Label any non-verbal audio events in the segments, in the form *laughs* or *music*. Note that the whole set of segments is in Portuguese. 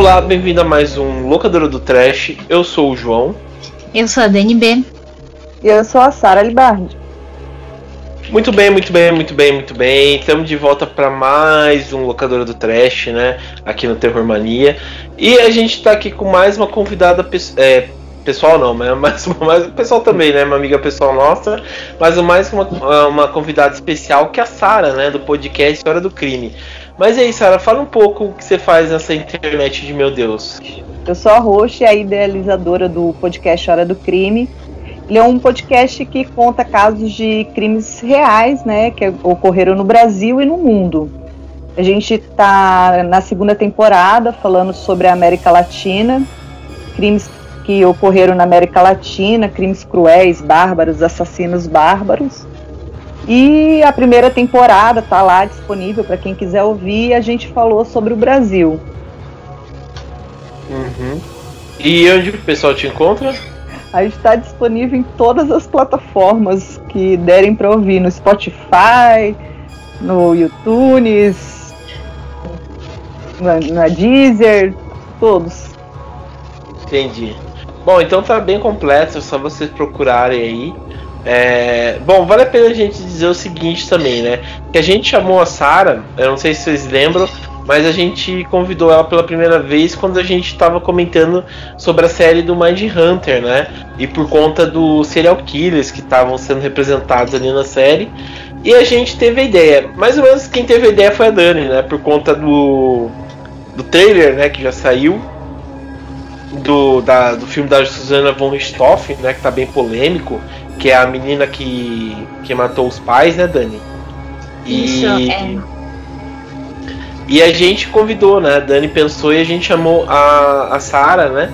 Olá, bem-vindo a mais um Locadora do Trash. Eu sou o João. Eu sou a DNB. E eu sou a Sara Libardi. Muito bem, muito bem, muito bem, muito bem. Estamos de volta para mais um Locadora do Trash, né? Aqui no Terror Mania. E a gente está aqui com mais uma convidada é, pessoal não, mas *laughs* mais, mais pessoal também, né? Uma amiga pessoal nossa, mas mais uma, uma convidada especial que é a Sara, né? Do podcast Hora do Crime. Mas e aí, Sara, fala um pouco o que você faz nessa internet de meu Deus. Eu sou a Roxa, a idealizadora do podcast Hora do Crime. Ele é um podcast que conta casos de crimes reais, né, que ocorreram no Brasil e no mundo. A gente está na segunda temporada falando sobre a América Latina, crimes que ocorreram na América Latina, crimes cruéis, bárbaros, assassinos bárbaros. E a primeira temporada está lá disponível para quem quiser ouvir. A gente falou sobre o Brasil. Uhum. E onde o pessoal te encontra? A gente está disponível em todas as plataformas que derem para ouvir, no Spotify, no YouTube, na, na Deezer, todos. Entendi. Bom, então tá bem completo, é só vocês procurarem aí. É, bom, vale a pena a gente dizer o seguinte também, né? Que a gente chamou a Sara, eu não sei se vocês lembram, mas a gente convidou ela pela primeira vez quando a gente estava comentando sobre a série do Mind Hunter, né? E por conta dos serial killers que estavam sendo representados ali na série. E a gente teve a ideia, mais ou menos quem teve a ideia foi a Dani, né? Por conta do, do trailer, né? Que já saiu. Do, da, do filme da Susana von Richthofen, né? Que tá bem polêmico. Que é a menina que, que matou os pais, né, Dani? E... Isso, é. E a gente convidou, né? A Dani pensou e a gente chamou a, a Sara, né?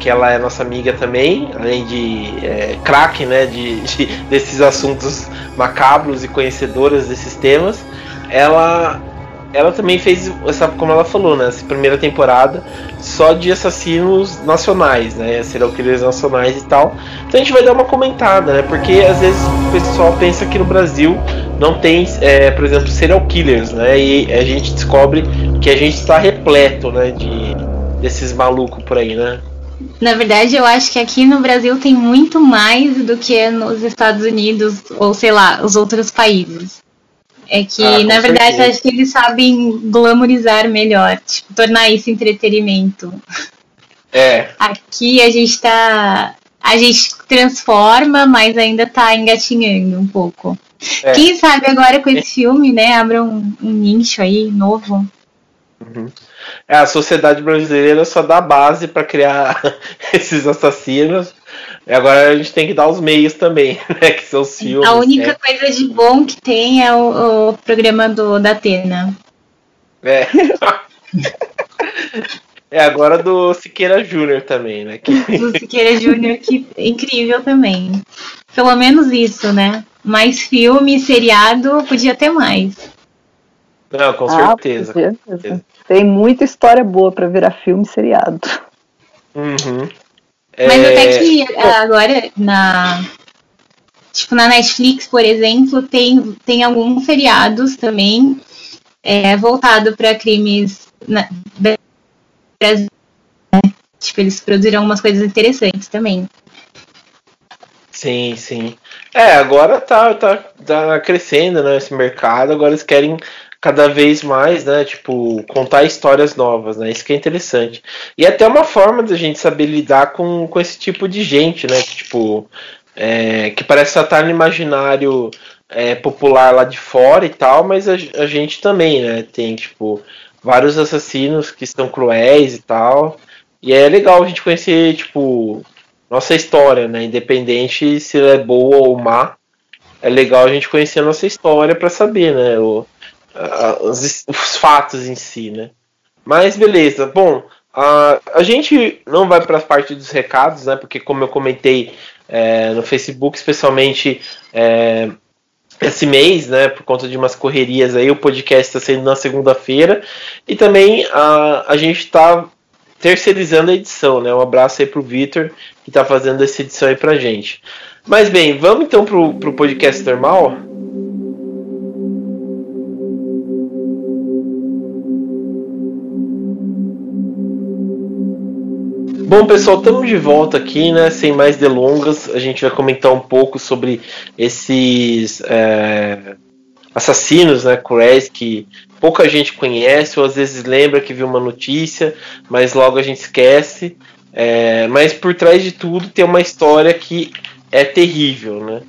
Que ela é nossa amiga também, além de é, craque, né? De, de, desses assuntos macabros e conhecedoras desses temas. Ela ela também fez essa, como ela falou, né, essa primeira temporada só de assassinos nacionais, né, serial killers nacionais e tal. Então a gente vai dar uma comentada, né, porque às vezes o pessoal pensa que no Brasil não tem, é, por exemplo, serial killers, né, e a gente descobre que a gente está repleto, né, de desses malucos por aí, né. Na verdade, eu acho que aqui no Brasil tem muito mais do que nos Estados Unidos ou sei lá, os outros países. É que, ah, na verdade, certeza. acho que eles sabem glamorizar melhor, tipo, tornar isso entretenimento. É. Aqui a gente tá. A gente transforma, mas ainda tá engatinhando um pouco. É. Quem sabe agora com esse filme, né, abra um, um nicho aí novo. Uhum. É, a sociedade brasileira só dá base para criar *laughs* esses assassinos, e agora a gente tem que dar os meios também, *laughs* né? Que são os filmes. A única né? coisa de bom que tem é o, o programa do, da Atena. É. *laughs* é agora do Siqueira Júnior também, né? Que... Do Siqueira Júnior, que é incrível também. Pelo menos isso, né? Mais filme, seriado, podia ter mais. Não, com ah, certeza. Com certeza. Tem muita história boa para virar filme seriado. Uhum. Mas é... até que agora na tipo na Netflix, por exemplo, tem, tem alguns feriados também é, voltado para crimes na, Brasil. Né? Tipo, eles produziram algumas coisas interessantes também. Sim, sim. É, agora tá, tá, tá crescendo né, esse mercado, agora eles querem cada vez mais, né? Tipo, contar histórias novas, né? Isso que é interessante. E até uma forma da gente saber lidar com, com esse tipo de gente, né? Que, tipo, é, que parece estar no imaginário é, popular lá de fora e tal, mas a, a, gente também, né? Tem, tipo, vários assassinos que são cruéis e tal. E é legal a gente conhecer, tipo, nossa história, né? Independente se ela é boa ou má. É legal a gente conhecer a nossa história para saber, né? O, os, os fatos em si, né? Mas beleza, bom, a, a gente não vai para a parte dos recados, né? Porque como eu comentei é, no Facebook, especialmente é, esse mês, né? Por conta de umas correrias aí, o podcast está sendo na segunda-feira e também a, a gente está terceirizando a edição, né? Um abraço aí pro Vitor que está fazendo essa edição aí pra gente. Mas bem, vamos então pro, pro podcast normal. Bom, pessoal, estamos de volta aqui, né? Sem mais delongas, a gente vai comentar um pouco sobre esses é, assassinos, né? Cruéis que pouca gente conhece ou às vezes lembra que viu uma notícia, mas logo a gente esquece. É, mas por trás de tudo tem uma história que é terrível, né?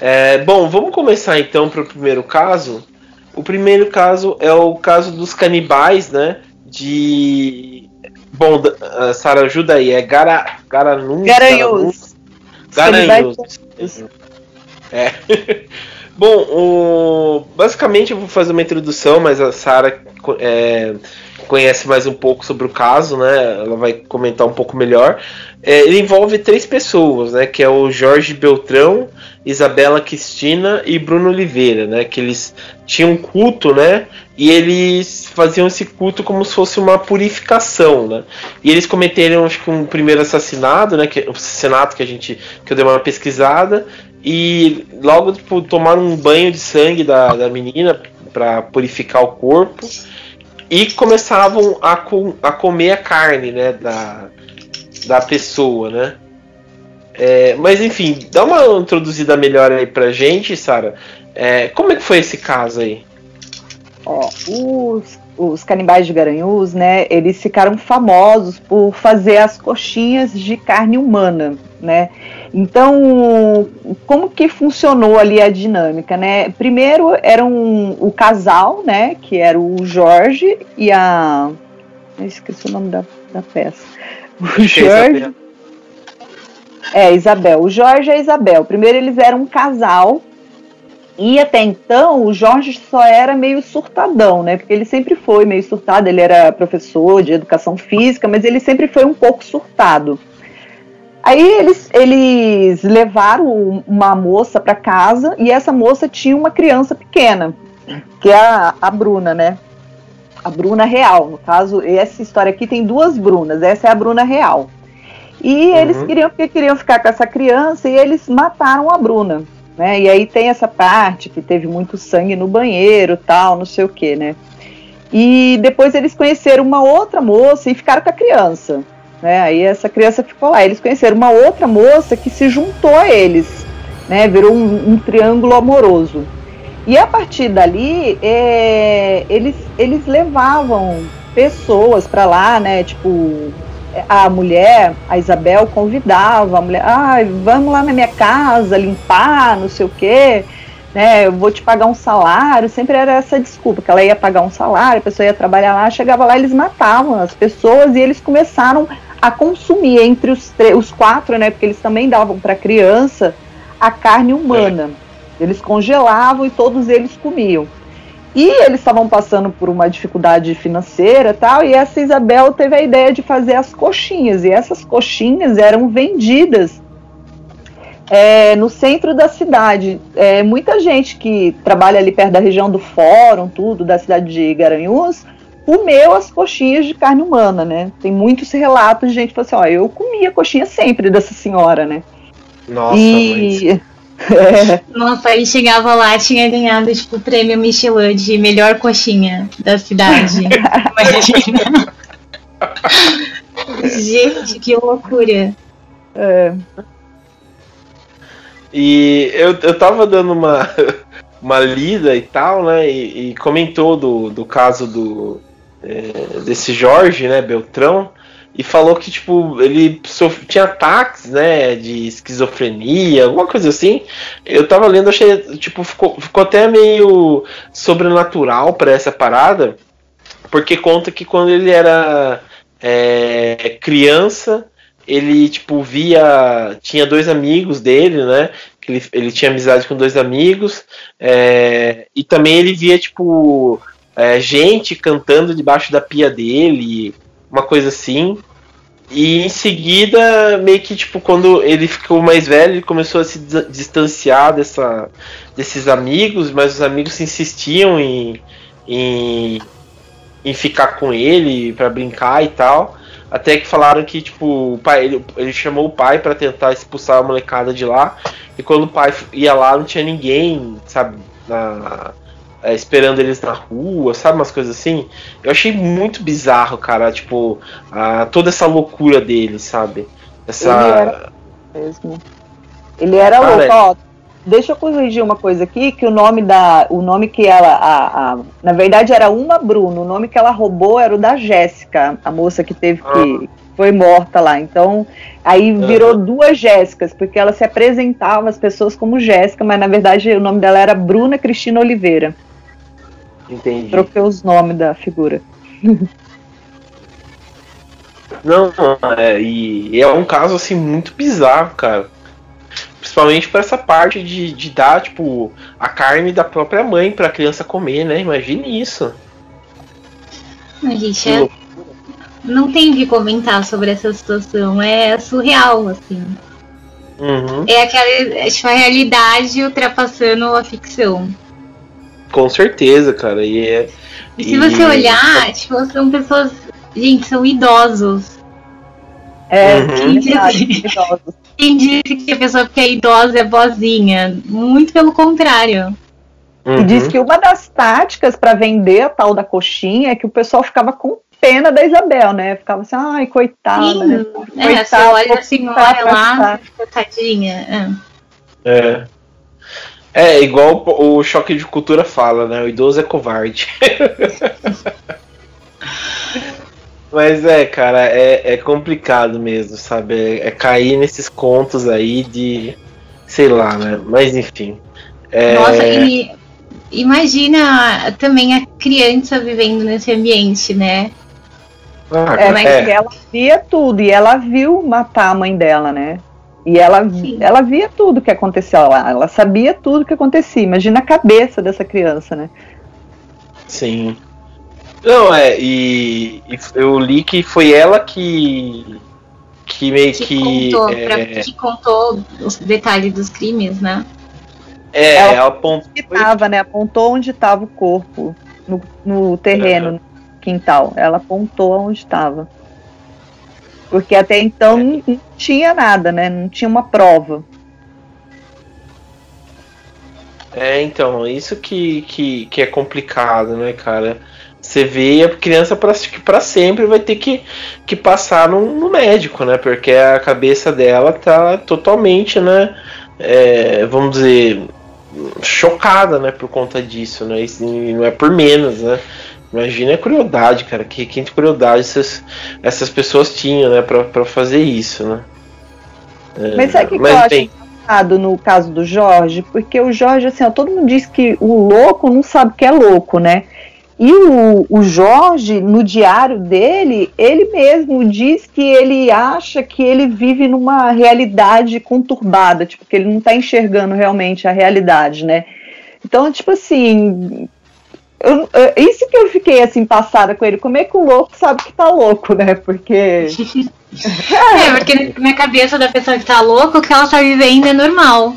É, bom, vamos começar então para o primeiro caso. O primeiro caso é o caso dos canibais, né? De. Bom, uh, Sara, ajuda aí. É Gara, Garanus. Garanhus. Garanhus. É. *laughs* Bom, o... basicamente eu vou fazer uma introdução, mas a Sara é, conhece mais um pouco sobre o caso, né? Ela vai comentar um pouco melhor. É, ele envolve três pessoas, né? Que é o Jorge Beltrão, Isabela Cristina e Bruno Oliveira, né? Que eles tinham um culto, né? E eles faziam esse culto como se fosse uma purificação, né? E eles cometeram, acho que um primeiro assassinato, né? Que, o assassinato que a gente que eu dei uma pesquisada e logo tipo, tomaram um banho de sangue da, da menina para purificar o corpo e começavam a, com, a comer a carne, né? Da, da pessoa, né? É, mas enfim, dá uma introduzida melhor aí pra gente, Sara. É, como é que foi esse caso aí? Ó, os, os canibais de Garanhuns, né, eles ficaram famosos por fazer as coxinhas de carne humana, né? Então, como que funcionou ali a dinâmica, né? Primeiro era um, o casal, né, que era o Jorge e a... Eu esqueci o nome da, da peça. O é Jorge... É, Isabel. O Jorge e a Isabel. Primeiro eles eram um casal e até então o Jorge só era meio surtadão, né? Porque ele sempre foi meio surtado. Ele era professor de educação física, mas ele sempre foi um pouco surtado. Aí eles, eles levaram uma moça para casa e essa moça tinha uma criança pequena, que é a, a Bruna, né? A Bruna real. No caso, essa história aqui tem duas Brunas. Essa é a Bruna real. E uhum. eles queriam porque queriam ficar com essa criança e eles mataram a Bruna. Né? E aí tem essa parte que teve muito sangue no banheiro, tal, não sei o que, né? E depois eles conheceram uma outra moça e ficaram com a criança. Né? Aí essa criança ficou lá. Eles conheceram uma outra moça que se juntou a eles, né? Virou um, um triângulo amoroso. E a partir dali, é, eles, eles levavam pessoas para lá, né? Tipo, a mulher, a Isabel, convidava a mulher, ah, vamos lá na minha casa limpar, não sei o quê, né? Eu vou te pagar um salário. Sempre era essa desculpa, que ela ia pagar um salário, a pessoa ia trabalhar lá, chegava lá, eles matavam as pessoas e eles começaram a consumir entre os, os quatro, né? Porque eles também davam para criança a carne humana. Eles congelavam e todos eles comiam. E eles estavam passando por uma dificuldade financeira tal, e essa Isabel teve a ideia de fazer as coxinhas, e essas coxinhas eram vendidas é, no centro da cidade. É, muita gente que trabalha ali perto da região do Fórum, tudo, da cidade de Garanhuns, comeu as coxinhas de carne humana, né? Tem muitos relatos de gente que falou assim, ó, eu comia coxinha sempre dessa senhora, né? Nossa, e... É. Nossa, aí chegava lá, tinha ganhado, tipo, o prêmio Michelin de melhor coxinha da cidade. *laughs* Imagina. Gente, que loucura. É. E eu, eu tava dando uma, *laughs* uma lida e tal, né? E, e comentou do, do caso do é, desse Jorge, né, Beltrão e falou que, tipo, ele sof... tinha ataques, né, de esquizofrenia, alguma coisa assim. Eu tava lendo, achei, tipo, ficou, ficou até meio sobrenatural para essa parada, porque conta que quando ele era é, criança, ele, tipo, via. Tinha dois amigos dele, né? Que ele, ele tinha amizade com dois amigos, é, e também ele via, tipo. É, gente cantando debaixo da pia dele, uma coisa assim. E em seguida, meio que tipo, quando ele ficou mais velho, ele começou a se distanciar dessa, desses amigos, mas os amigos insistiam em, em, em ficar com ele para brincar e tal. Até que falaram que, tipo, o pai, ele, ele chamou o pai para tentar expulsar a molecada de lá. E quando o pai ia lá, não tinha ninguém, sabe, na, é, esperando eles na rua, sabe? Umas coisas assim. Eu achei muito bizarro, cara, tipo, a, toda essa loucura dele, sabe? Essa. Ele era mesmo. Ele era ah, louco, ó. Deixa eu corrigir uma coisa aqui, que o nome da. O nome que ela. A, a, na verdade era uma Bruno. O nome que ela roubou era o da Jéssica, a moça que teve ah. que. Foi morta lá. Então, aí virou uhum. duas Jéssicas, porque ela se apresentava as pessoas como Jéssica, mas na verdade o nome dela era Bruna Cristina Oliveira. Entendi. Troquei os nomes da figura. Não, é, e é um caso assim muito bizarro, cara. Principalmente para essa parte de, de dar, tipo, a carne da própria mãe para a criança comer, né? Imagine isso. Gente, é... não tem o que comentar sobre essa situação. É surreal, assim. Uhum. É aquela é, tipo, a realidade ultrapassando a ficção. Com certeza, cara. E, é, e se e... você olhar, tipo, são pessoas. Gente, são idosos. É, uhum. idosos. *laughs* Quem disse que a pessoa que é idosa é boazinha? Muito pelo contrário. Uhum. E diz que uma das táticas para vender a tal da coxinha é que o pessoal ficava com pena da Isabel, né? Ficava assim, ai, coitada. Sim. Né? É, coitada, você olha a senhora lá, tadinha. É. é. É, igual o choque de cultura fala, né? O idoso é covarde. *laughs* Mas é, cara, é, é complicado mesmo, sabe? É, é, cair nesses contos aí de. sei lá, né? Mas enfim. É... Nossa, e imagina também a criança vivendo nesse ambiente, né? Ah, é, mas é. ela via tudo e ela viu matar a mãe dela, né? E ela, ela via tudo que acontecia lá, ela sabia tudo que acontecia. Imagina a cabeça dessa criança, né? Sim. Não, é, e, e, eu li que foi ela que. que meio que. Que contou, é, pra, que contou os detalhes dos crimes, né? É, ela, ela apontou. Tava, né, apontou onde estava o corpo, no, no terreno, uhum. no quintal. Ela apontou onde estava. Porque até então é. não, não tinha nada, né? Não tinha uma prova. É, então, isso que, que, que é complicado, né, cara? Você vê a criança para sempre vai ter que, que passar no, no, médico, né? Porque a cabeça dela tá totalmente, né? É, vamos dizer, chocada, né? Por conta disso, né? E não é por menos, né? Imagina a crueldade, cara. Que, que crueldade essas, essas pessoas tinham, né? Pra, pra fazer isso, né? É, mas sabe o que, que eu acho engraçado no caso do Jorge? Porque o Jorge, assim, ó, todo mundo diz que o louco não sabe o que é louco, né? E o, o Jorge, no diário dele, ele mesmo diz que ele acha que ele vive numa realidade conturbada, tipo, que ele não está enxergando realmente a realidade, né? Então, tipo assim, eu, isso que eu fiquei assim passada com ele. Como é que o louco sabe que tá louco, né? Porque. *laughs* é, porque na cabeça da pessoa que tá louca, o que ela tá vivendo é normal.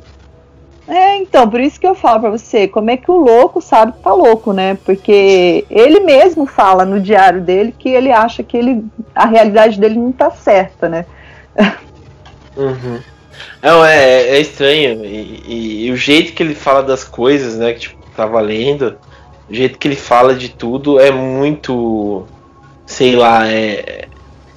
É, então, por isso que eu falo pra você, como é que o louco sabe que tá louco, né? Porque ele mesmo fala no diário dele que ele acha que ele, a realidade dele não tá certa, né? Uhum. Não, é, é estranho. E, e, e, o jeito que ele fala das coisas, né? Que tipo, tá valendo, o jeito que ele fala de tudo é muito. Sei lá, é.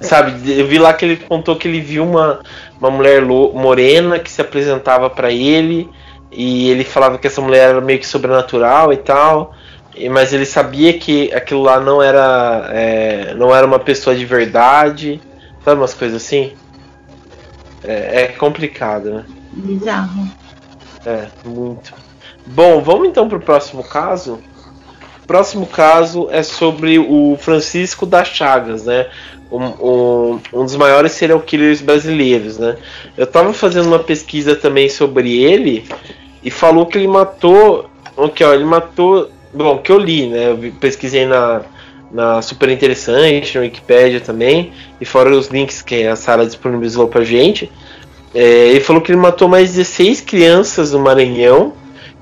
Sabe, eu vi lá que ele contou que ele viu uma, uma mulher morena que se apresentava para ele e ele falava que essa mulher era meio que sobrenatural e tal, mas ele sabia que aquilo lá não era é, não era uma pessoa de verdade, sabe umas coisas assim. É, é complicado, né? Bizarro. É, muito. Bom, vamos então pro próximo caso. Próximo caso é sobre o Francisco das Chagas, né? Um, um, um, dos maiores serial killers brasileiros, né? Eu tava fazendo uma pesquisa também sobre ele e falou que ele matou. Ok, ó, ele matou. Bom, que eu li, né? Eu pesquisei na, na Super Interessante, na Wikipedia também, e fora os links que a Sara disponibilizou pra gente. É, ele falou que ele matou mais 16 crianças no Maranhão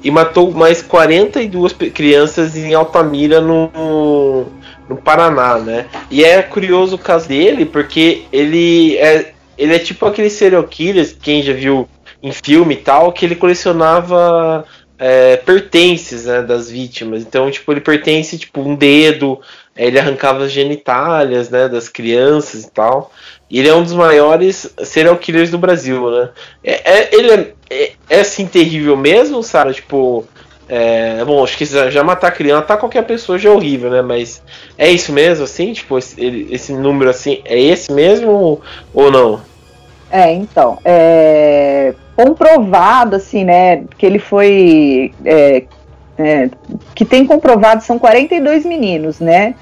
e matou mais 42 crianças em Altamira no, no Paraná, né? E é curioso o caso dele porque ele é, ele é tipo aquele serial killer, quem já viu em filme e tal, que ele colecionava é, pertences né, das vítimas. Então, tipo, ele pertence, tipo, um dedo, ele arrancava as genitálias, né, das crianças e tal. E ele é um dos maiores serial killers do Brasil, né? É, é ele é, é, é, assim terrível mesmo, Sara? Tipo, é, bom, acho que já matar criança, matar qualquer pessoa já é horrível, né? Mas é isso mesmo, assim? Tipo, esse, esse número assim, é esse mesmo ou não? É, então, é comprovado, assim, né, que ele foi. É, é, que tem comprovado são 42 meninos, né?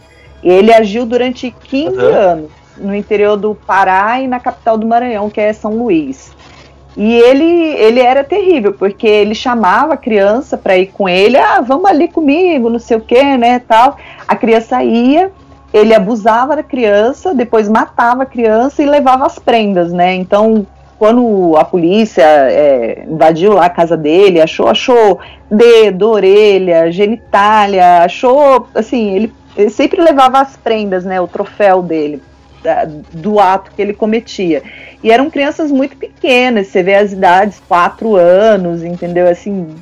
Ele agiu durante 15 uhum. anos no interior do Pará e na capital do Maranhão, que é São Luís. E ele, ele era terrível, porque ele chamava a criança para ir com ele, ah, vamos ali comigo, não sei o que, né, tal. A criança ia, ele abusava da criança, depois matava a criança e levava as prendas, né? Então, quando a polícia é, invadiu lá a casa dele, achou, achou dedo, orelha, genitália, achou, assim, ele, ele sempre levava as prendas, né, o troféu dele, do ato que ele cometia. E eram crianças muito pequenas, você vê as idades, quatro anos, entendeu, assim,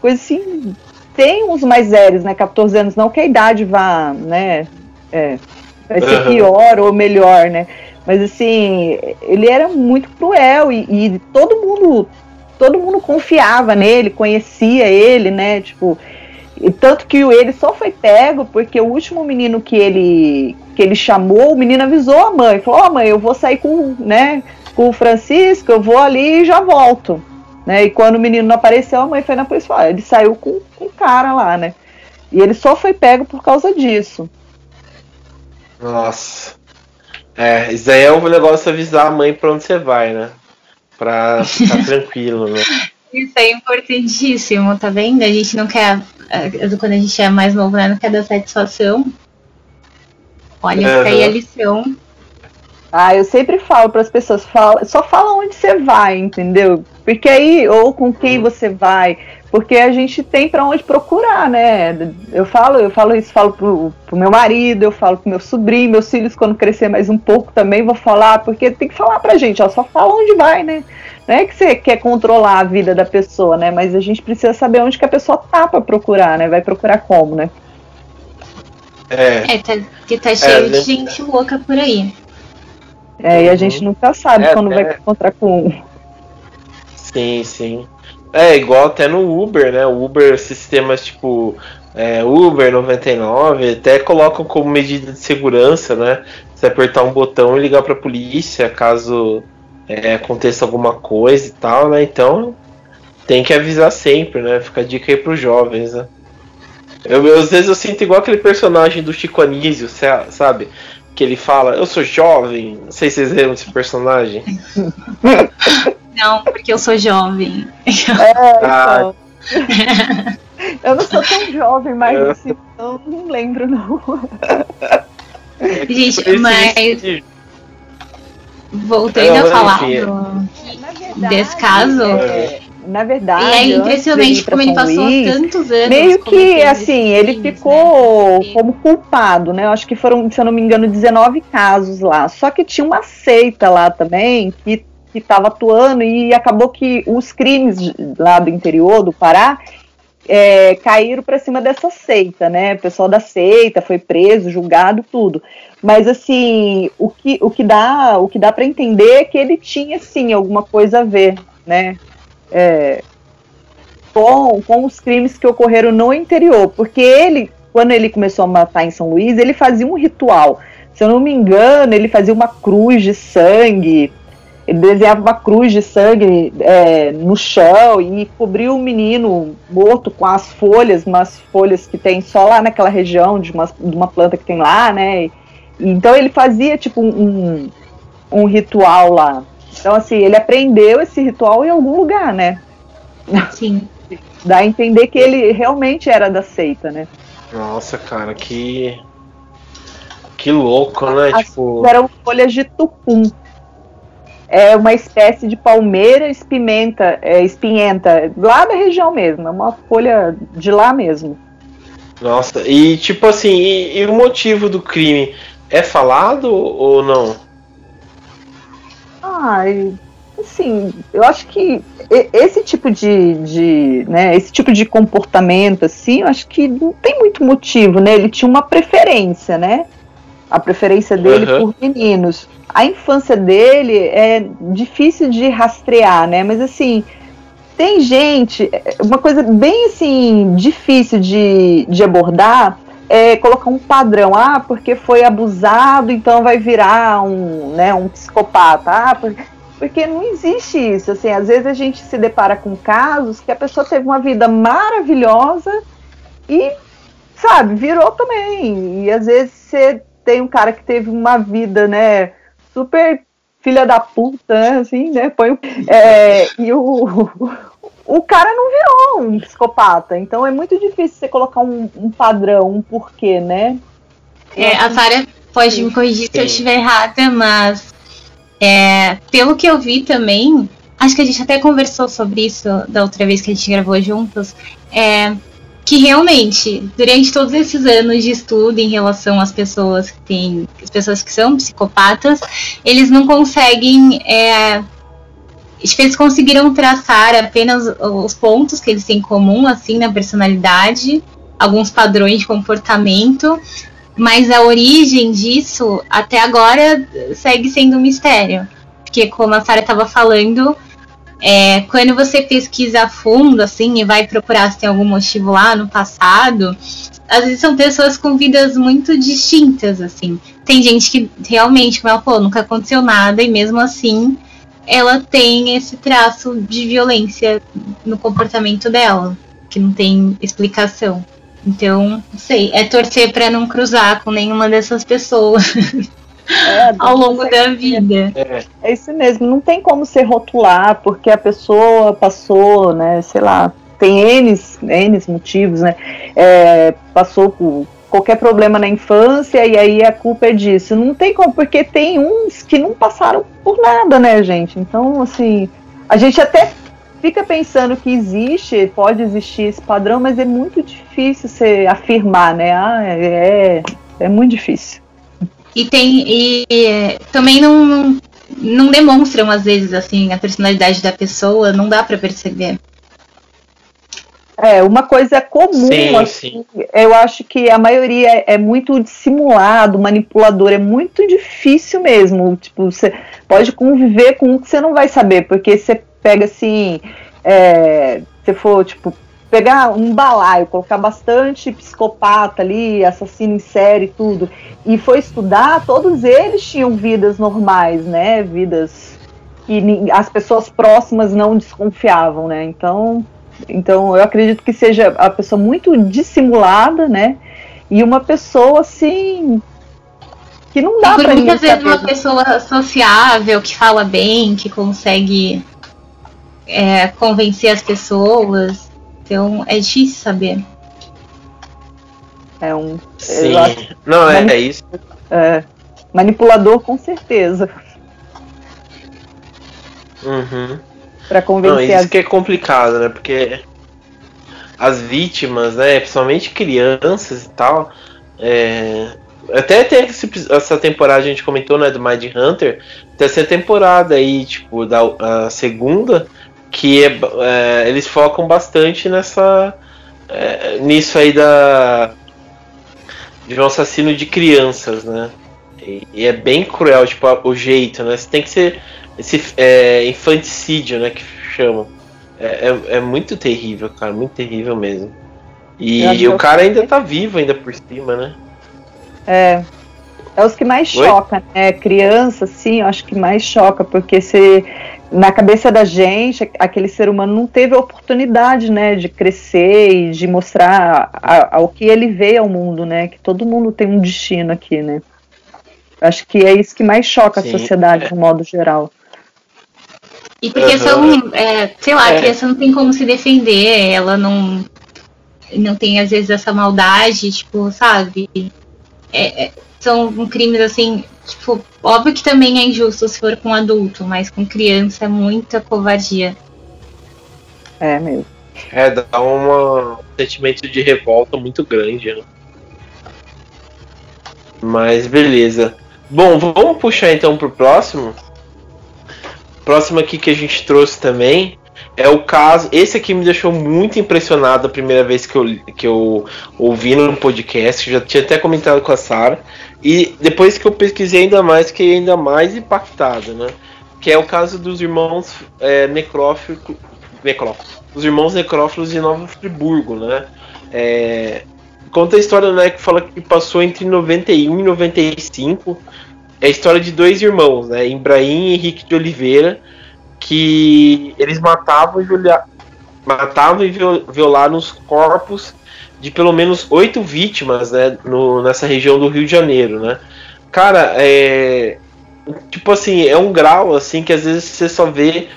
coisa assim, tem uns mais velhos, né, 14 anos, não que a idade vá, né, é, vai ser uhum. pior ou melhor, né, mas assim, ele era muito cruel e, e, todo mundo todo mundo confiava nele, conhecia ele, né? Tipo, e tanto que ele só foi pego porque o último menino que ele que ele chamou, o menino avisou a mãe, falou: "Ó, oh, mãe, eu vou sair com, né, com o Francisco, eu vou ali e já volto". Né? E quando o menino não apareceu, a mãe foi na polícia, ele saiu com, com o cara lá, né? E ele só foi pego por causa disso. Nossa. É, isso aí é um negócio avisar a mãe pra onde você vai, né? Pra ficar *laughs* tranquilo, né? Isso é importantíssimo, tá vendo? A gente não quer, é, quando a gente é mais novo, né, não quer dar satisfação. Olha, uhum. aí a lição. Ah, eu sempre falo para as pessoas, fala, só fala onde você vai, entendeu? Porque aí, ou com quem uhum. você vai, porque a gente tem para onde procurar, né? Eu falo, eu falo isso, falo pro, pro meu marido, eu falo pro meu sobrinho, meus filhos quando crescer mais um pouco também vou falar, porque tem que falar pra gente, ó, só fala onde vai, né? Não é que você quer controlar a vida da pessoa, né? Mas a gente precisa saber onde que a pessoa tá para procurar, né? Vai procurar como, né? É, é tá, que tá cheio é, de gente louca por aí. É, e a gente nunca sabe é, quando vai é. encontrar com um. Sim, sim. É, igual até no Uber, né? O Uber, sistemas tipo é, Uber 99, até colocam como medida de segurança, né? Você apertar um botão e ligar pra polícia caso é, aconteça alguma coisa e tal, né? Então tem que avisar sempre, né? Fica a dica aí pros jovens, né? Eu, eu, às vezes eu sinto igual aquele personagem do Chico Anísio, sabe? Que ele fala, eu sou jovem. Não sei se vocês lembram desse personagem. *laughs* Não, porque eu sou jovem. É, ah. *laughs* Eu não sou tão jovem, mas assim, eu não lembro, não. Gente, mas. Voltando a falar do, desse caso. É, na verdade. E é impressionante como ele passou Luís, tantos anos. Meio que, assim, ele ficou né? como culpado, né? Eu acho que foram, se eu não me engano, 19 casos lá. Só que tinha uma seita lá também que que estava atuando e acabou que os crimes lá do interior do Pará é, caíram para cima dessa seita, né? O pessoal da seita foi preso, julgado, tudo. Mas assim, o que, o que dá, o que dá para entender é que ele tinha sim alguma coisa a ver, né? É, com, com os crimes que ocorreram no interior, porque ele, quando ele começou a matar em São Luís, ele fazia um ritual. Se eu não me engano, ele fazia uma cruz de sangue ele desenhava uma cruz de sangue é, no chão e cobriu o menino morto com as folhas, umas folhas que tem só lá naquela região de uma, de uma planta que tem lá, né? E, então ele fazia tipo um, um ritual lá. Então, assim, ele aprendeu esse ritual em algum lugar, né? Sim. *laughs* Dá a entender que ele realmente era da seita, né? Nossa, cara, que. Que louco, né? As tipo... Eram folhas de tucum é uma espécie de palmeira espimenta, é, espinhenta, lá da região mesmo, é uma folha de lá mesmo. Nossa, e tipo assim, e, e o motivo do crime é falado ou não? Ai, assim, eu acho que esse tipo de, de né, esse tipo de comportamento, assim, eu acho que não tem muito motivo, né? Ele tinha uma preferência, né? A preferência dele uhum. por meninos. A infância dele é difícil de rastrear, né? Mas assim, tem gente, uma coisa bem assim difícil de, de abordar é colocar um padrão, ah, porque foi abusado, então vai virar um, né, um psicopata. Ah, porque porque não existe isso. Assim, às vezes a gente se depara com casos que a pessoa teve uma vida maravilhosa e, sabe, virou também. E às vezes você tem um cara que teve uma vida, né, super filha da puta, né, assim, né, põe, é, e o, o cara não virou um psicopata. Então é muito difícil você colocar um, um padrão, um porquê, né? É, a Sara pode me corrigir se eu estiver errada, mas é, pelo que eu vi também, acho que a gente até conversou sobre isso da outra vez que a gente gravou juntos, é, que realmente, durante todos esses anos de estudo em relação às pessoas que têm, as pessoas que são psicopatas, eles não conseguem, é, eles conseguiram traçar apenas os pontos que eles têm em comum, assim, na personalidade, alguns padrões de comportamento, mas a origem disso, até agora, segue sendo um mistério. Porque, como a Sara estava falando, é, quando você pesquisa a fundo, assim, e vai procurar se tem algum motivo lá no passado, às vezes são pessoas com vidas muito distintas, assim. Tem gente que realmente, como ela falou, nunca aconteceu nada, e mesmo assim ela tem esse traço de violência no comportamento dela, que não tem explicação. Então, não sei, é torcer para não cruzar com nenhuma dessas pessoas. *laughs* É, ao longo da vida. É. é isso mesmo, não tem como se rotular, porque a pessoa passou, né, sei lá, tem N, N motivos, né, é, passou por qualquer problema na infância e aí a culpa é disso. Não tem como, porque tem uns que não passaram por nada, né, gente? Então, assim, a gente até fica pensando que existe, pode existir esse padrão, mas é muito difícil você afirmar, né? Ah, é, é muito difícil. E tem e, e também não, não demonstram às vezes assim a personalidade da pessoa, não dá para perceber. É, uma coisa comum, sim, assim, sim. eu acho que a maioria é muito dissimulado, manipulador, é muito difícil mesmo. Tipo, você pode conviver com um que você não vai saber, porque você pega assim, é, se for tipo pegar um balaio, colocar bastante psicopata ali, assassino em série, tudo, e foi estudar, todos eles tinham vidas normais, né? Vidas que as pessoas próximas não desconfiavam, né? Então, então eu acredito que seja a pessoa muito dissimulada, né? E uma pessoa assim que não dá para muitas vezes uma pessoa sociável que fala bem, que consegue é, convencer as pessoas. Então é difícil saber. É um. Sim. Não, é, é isso. É, manipulador com certeza. Uhum. Pra convencer. Não, isso as... que é complicado, né? Porque as vítimas, né? Principalmente crianças e tal. É... Até tem essa temporada a gente comentou, né? Do Mind Hunter. Tem essa temporada aí, tipo, da a segunda que é, é, eles focam bastante nessa é, nisso aí da de um assassino de crianças, né? E, e, é bem cruel, tipo, o jeito, né? Você tem que ser esse é, infanticídio, né? Que chamam. É, é, é, muito terrível, cara, muito terrível mesmo. E o cara ainda tá vivo ainda por cima, né? É. É os que mais choca, né? Criança, sim, eu acho que mais choca, porque se na cabeça da gente, aquele ser humano não teve a oportunidade, né, de crescer e de mostrar ao que ele veio ao mundo, né, que todo mundo tem um destino aqui, né. Acho que é isso que mais choca Sim, a sociedade, é. no modo geral. E porque uhum. são, é, sei lá, é. a criança não tem como se defender, ela não, não tem às vezes essa maldade, tipo, sabe? É, é são crimes assim Tipo, óbvio que também é injusto se for com adulto, mas com criança é muita covardia. É mesmo. É, dá uma, um sentimento de revolta muito grande, né? Mas beleza. Bom, vamos puxar então pro próximo. próximo aqui que a gente trouxe também é o caso. Esse aqui me deixou muito impressionado a primeira vez que eu, que eu ouvi no podcast. Já tinha até comentado com a Sara. E depois que eu pesquisei ainda mais, fiquei ainda mais impactado, né? Que é o caso dos irmãos é, necrófilos. Os irmãos necrófilos de Nova Friburgo, né? É, conta a história né, que fala que passou entre 91 e 95. É a história de dois irmãos, né? Ibrahim e Henrique de Oliveira que eles matavam e, viola, matavam e violaram os corpos de pelo menos oito vítimas né, no, nessa região do Rio de Janeiro, né? Cara, é. Tipo assim, é um grau assim que às vezes você só vê.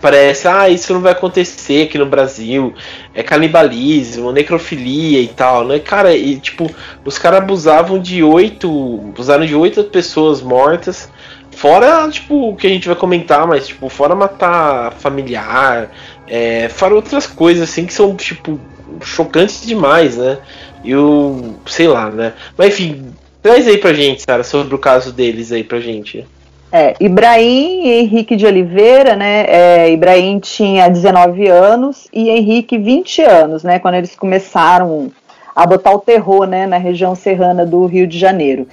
Parece, ah, isso não vai acontecer aqui no Brasil. É canibalismo, necrofilia e tal, né? Cara, e tipo, os caras abusavam de oito. Usaram de oito pessoas mortas Fora, tipo, o que a gente vai comentar, mas, tipo, fora matar familiar, é, fora outras coisas, assim, que são, tipo, chocantes demais, né? E o. sei lá, né? Mas, enfim, traz aí pra gente, Sara, sobre o caso deles aí pra gente. É, Ibrahim e Henrique de Oliveira, né? É, Ibrahim tinha 19 anos e Henrique 20 anos, né? Quando eles começaram a botar o terror, né? Na região serrana do Rio de Janeiro.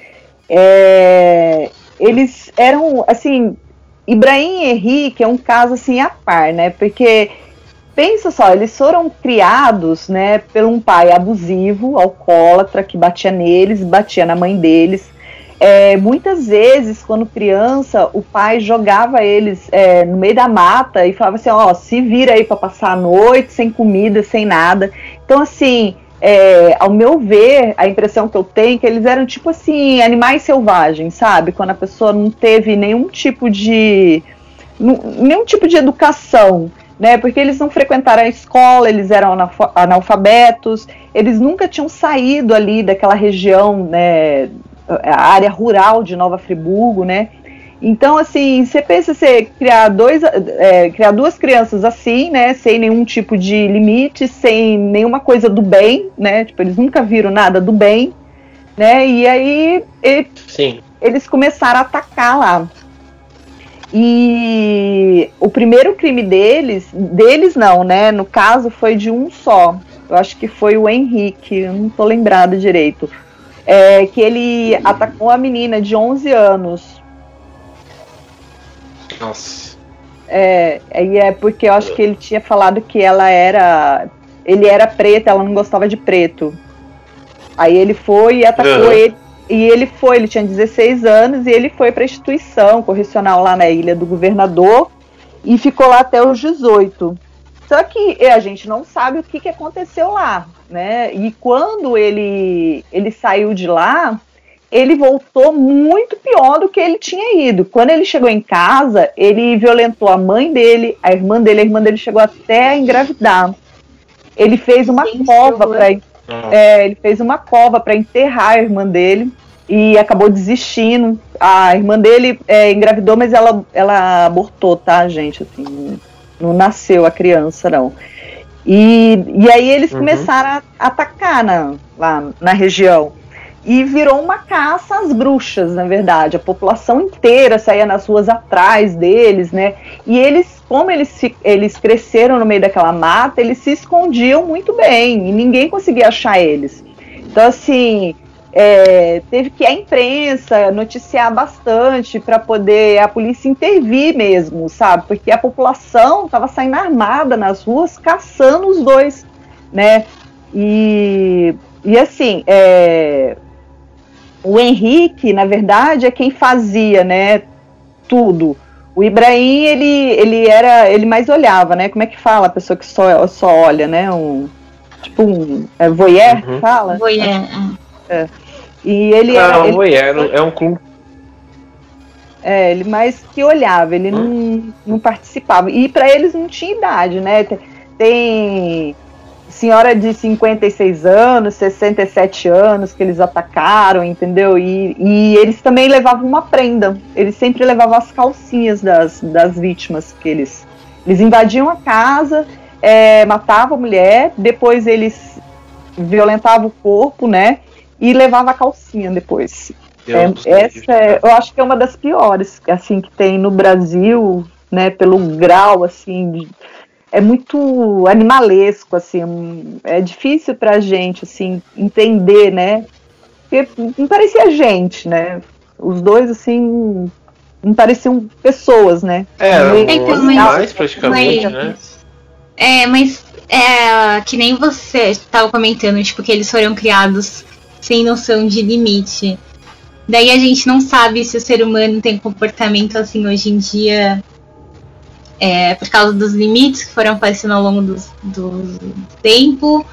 É, eles eram, assim, Ibrahim e Henrique é um caso assim a par, né? Porque pensa só, eles foram criados, né, por um pai abusivo, alcoólatra, que batia neles, batia na mãe deles. É, muitas vezes, quando criança, o pai jogava eles é, no meio da mata e falava assim: ó, se vira aí para passar a noite sem comida, sem nada. Então, assim, é, ao meu ver, a impressão que eu tenho é que eles eram tipo assim, animais selvagens, sabe? Quando a pessoa não teve nenhum tipo de. nenhum tipo de educação, né? Porque eles não frequentaram a escola, eles eram analfabetos, eles nunca tinham saído ali daquela região, né? A área rural de Nova Friburgo, né? Então, assim, você pensa você criar, dois, é, criar duas crianças assim, né? Sem nenhum tipo de limite, sem nenhuma coisa do bem, né? Tipo, eles nunca viram nada do bem, né? E aí eles começaram a atacar lá. E o primeiro crime deles, deles não, né? No caso foi de um só. Eu acho que foi o Henrique, não tô lembrado direito. É, que ele atacou a menina de 11 anos nossa. É, e é porque eu acho que ele tinha falado que ela era. Ele era preto, ela não gostava de preto. Aí ele foi e atacou uhum. ele. E ele foi, ele tinha 16 anos e ele foi para a instituição correcional lá na Ilha do Governador e ficou lá até os 18. Só que a gente não sabe o que, que aconteceu lá, né? E quando ele, ele saiu de lá, ele voltou muito pior do que ele tinha ido. Quando ele chegou em casa, ele violentou a mãe dele, a irmã dele, a irmã dele chegou até a engravidar. Ele fez uma Sim, cova para é, ele fez uma cova para enterrar a irmã dele e acabou desistindo. A irmã dele é, engravidou, mas ela, ela abortou, tá, gente? Assim, não nasceu a criança, não. E, e aí eles uhum. começaram a atacar na, lá na região e virou uma caça às bruxas, na verdade. A população inteira saía nas ruas atrás deles, né? E eles, como eles, eles cresceram no meio daquela mata, eles se escondiam muito bem e ninguém conseguia achar eles. Então, assim, é, teve que a imprensa noticiar bastante para poder a polícia intervir mesmo, sabe? Porque a população estava saindo armada nas ruas caçando os dois, né? E, e assim, é, o Henrique, na verdade, é quem fazia, né, tudo. O Ibrahim, ele, ele era, ele mais olhava, né? Como é que fala a pessoa que só, só olha, né? Um, tipo um é, voyeur, uhum. fala? Voyeur. É. é. E ele ah, era. Um voyeur, é um clube. É, ele mais que olhava, ele hum. não, não participava. E para eles não tinha idade, né? Tem senhora de 56 anos, 67 anos que eles atacaram, entendeu? E, e eles também levavam uma prenda. Eles sempre levavam as calcinhas das, das vítimas que eles. Eles invadiam a casa, é, matavam a mulher, depois eles violentavam o corpo, né? E levavam a calcinha depois. É, essa é, eu acho que é uma das piores, assim, que tem no Brasil. né? Pelo grau, assim, de, é muito animalesco, assim, é difícil pra gente, assim, entender, né? Porque não parecia gente, né? Os dois, assim, não pareciam pessoas, né? É, Então, então, mas- mais praticamente, mas- né? É, mas é que nem você estava comentando, tipo, que eles foram criados sem noção de limite. Daí a gente não sabe se o ser humano tem comportamento assim hoje em dia é, por causa dos limites que foram aparecendo ao longo do, do tempo.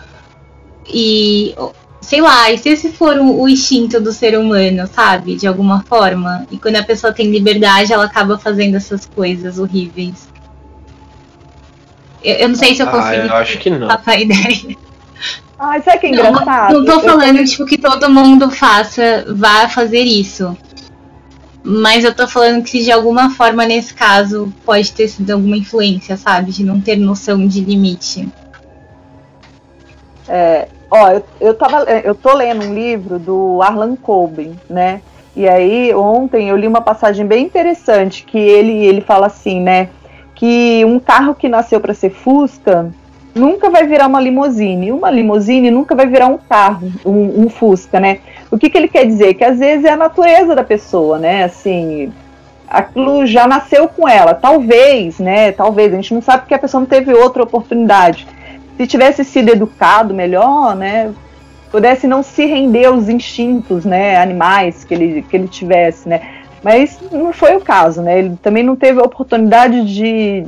E sei lá, e se esse for o, o instinto do ser humano, sabe? De alguma forma. E quando a pessoa tem liberdade, ela acaba fazendo essas coisas horríveis. Eu, eu não sei se eu Ah, consigo eu acho que não. a ideia. Ai, sabe que é Não, engraçado? não tô Eu falando, tipo, que todo mundo faça, vá fazer isso. Mas eu tô falando que de alguma forma, nesse caso, pode ter sido alguma influência, sabe? De não ter noção de limite. Ó, eu, eu, tava, eu tô lendo um livro do Arlan Coben, né? E aí, ontem eu li uma passagem bem interessante que ele, ele fala assim, né? Que um carro que nasceu para ser Fusca nunca vai virar uma limusine. Uma limusine nunca vai virar um carro, um, um Fusca, né? O que, que ele quer dizer? Que às vezes é a natureza da pessoa, né? Assim, aquilo já nasceu com ela. Talvez, né? Talvez. A gente não sabe porque a pessoa não teve outra oportunidade se tivesse sido educado melhor, né, pudesse não se render aos instintos, né, animais que ele, que ele tivesse, né, mas não foi o caso, né, ele também não teve a oportunidade de,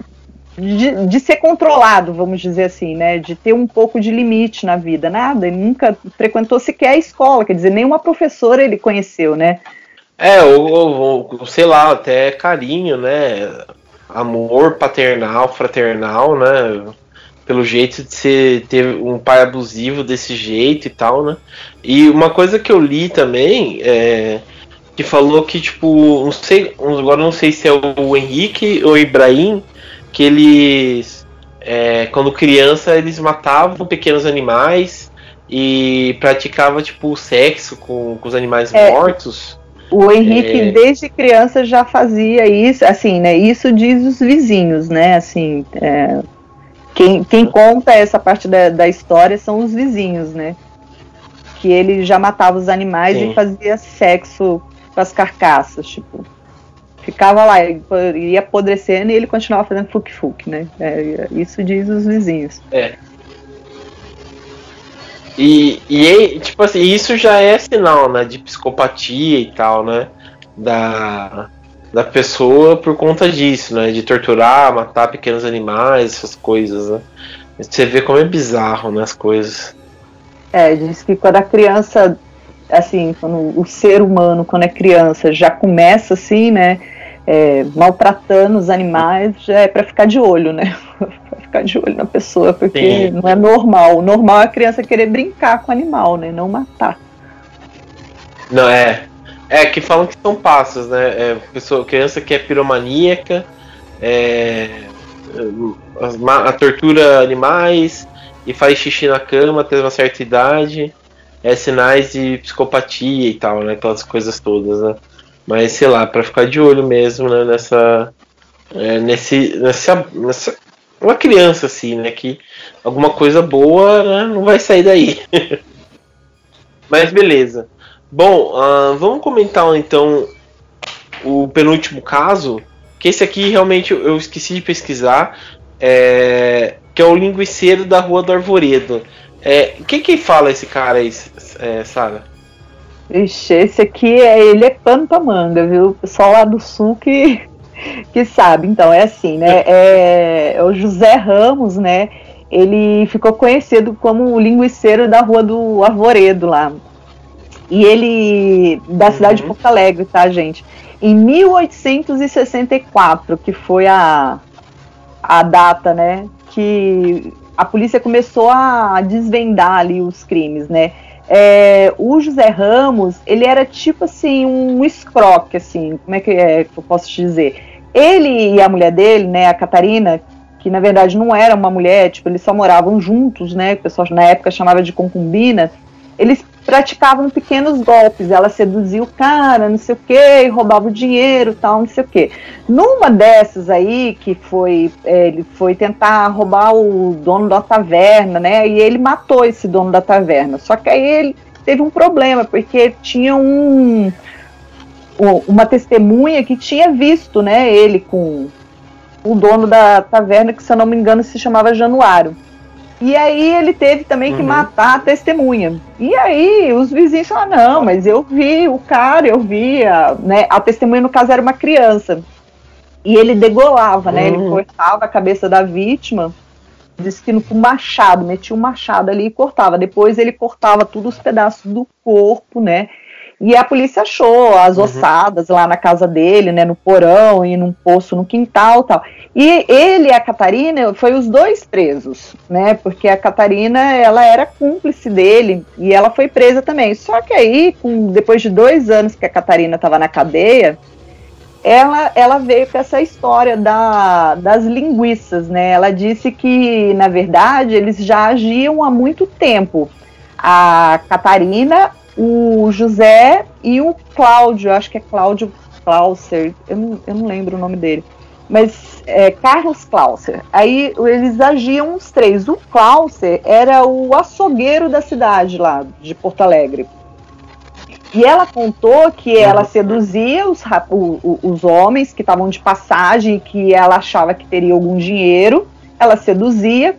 de, de ser controlado, vamos dizer assim, né, de ter um pouco de limite na vida, nada, ele nunca frequentou sequer a escola, quer dizer, nenhuma professora ele conheceu, né. É, ou, sei lá, até carinho, né? Amor paternal, fraternal, né? Pelo jeito de ser ter um pai abusivo desse jeito e tal, né? E uma coisa que eu li também é que falou que, tipo, não sei, agora não sei se é o Henrique ou o Ibrahim, que eles, é, quando criança, eles matavam pequenos animais e praticavam, tipo, sexo com, com os animais É. mortos. O Henrique, É. desde criança, já fazia isso, assim, né? Isso diz os vizinhos, né? Assim, é, quem, quem conta essa parte da, da história são os vizinhos, né? Que ele já matava os animais Sim. e fazia sexo com as carcaças, tipo. Ficava lá, ia apodrecendo e ele continuava fazendo fuque-fuque, né? É, isso diz os vizinhos. E, e aí, tipo assim, isso já é sinal, né, de psicopatia e tal, né, da, da pessoa por conta disso, né, de torturar, matar pequenos animais, essas coisas, né. Você vê como é bizarro, né, as coisas. É, diz que quando a criança, assim, quando o ser humano, quando é criança, já começa assim, né, é, maltratando os animais, já é para ficar de olho, né? *laughs* pra ficar de olho na pessoa, porque Sim. não é normal. O normal é a criança querer brincar com o animal, né? Não matar. Não, é. É que falam que são passos, né? É, pessoa, criança que é piromaníaca, é, ma- a tortura animais e faz xixi na cama até uma certa idade. É sinais de psicopatia e tal, né? Aquelas coisas todas, né? Mas sei lá, pra ficar de olho mesmo, né? Nessa. é, nesse, nessa, nessa. Uma criança assim, né? Que alguma coisa boa né, não vai sair daí. *laughs* Mas beleza. Bom, ah, vamos comentar então o penúltimo caso, que esse aqui realmente eu esqueci de pesquisar, é, que é o linguiceiro da Rua do Arvoredo. É, quem que fala esse cara aí, é, Sara? Ixi, esse aqui, é, ele é pano pra manga, viu? O pessoal lá do sul que, *laughs* que sabe. Então, é assim, né? É, é o José Ramos, né? Ele ficou conhecido como o linguiceiro da Rua do Arvoredo lá. E ele, da cidade de Uhum. Porto Alegre, tá, gente? Em 1864, que foi a, a data, né? Que a polícia começou a desvendar ali os crimes, né? É, o José Ramos, ele era tipo assim, um escroque, assim, como é que, é que eu posso te dizer? Ele e a mulher dele, né, a Catarina, que na verdade não era uma mulher, tipo, eles só moravam juntos, né, o pessoal na época chamava de concubina, eles praticavam pequenos golpes. Ela seduzia o cara, não sei o que, roubava o dinheiro, tal, não sei o que. Numa dessas aí, que foi, é, ele foi tentar roubar o dono da taverna, né? E ele matou esse dono da taverna. Só que aí ele teve um problema, porque tinha um uma testemunha que tinha visto, né, ele com o dono da taverna, que se eu não me engano se chamava Januário. E aí ele teve também que uhum. matar a testemunha. E aí os vizinhos falaram, não, mas eu vi o cara, eu vi, a, né, a testemunha no caso era uma criança. E ele degolava, né, ele uhum. cortava a cabeça da vítima, disse que no machado, metia um machado ali e cortava. Depois ele cortava todos os pedaços do corpo, né, e a polícia achou as uhum. ossadas lá na casa dele, né, no porão e num poço no quintal, tal. E ele e a Catarina foi os dois presos, né? Porque a Catarina ela era cúmplice dele e ela foi presa também. Só que aí, com, depois de dois anos que a Catarina estava na cadeia, ela, ela veio com essa história da, das linguiças, né? Ela disse que, na verdade, eles já agiam há muito tempo. A Catarina o José e o Cláudio, acho que é Cláudio Clauser, eu não, eu não lembro o nome dele, mas é, Carlos Clauser. Aí eles agiam os três. O Clauser era o açougueiro da cidade lá, de Porto Alegre. E ela contou que ela seduzia os, o, os homens que estavam de passagem, que ela achava que teria algum dinheiro, ela seduzia.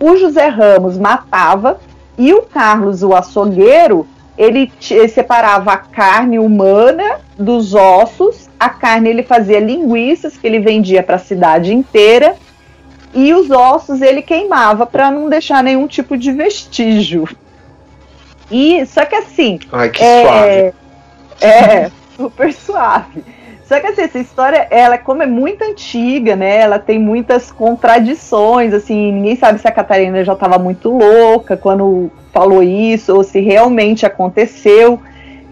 O José Ramos matava e o Carlos, o açougueiro, ele, ele separava a carne humana dos ossos, a carne ele fazia linguiças que ele vendia para a cidade inteira e os ossos ele queimava para não deixar nenhum tipo de vestígio. E só que assim, Ai, que é, suave. É, super suave. Só que assim, essa história, ela como é muito antiga, né? Ela tem muitas contradições, assim, ninguém sabe se a Catarina já estava muito louca quando falou isso ou se realmente aconteceu.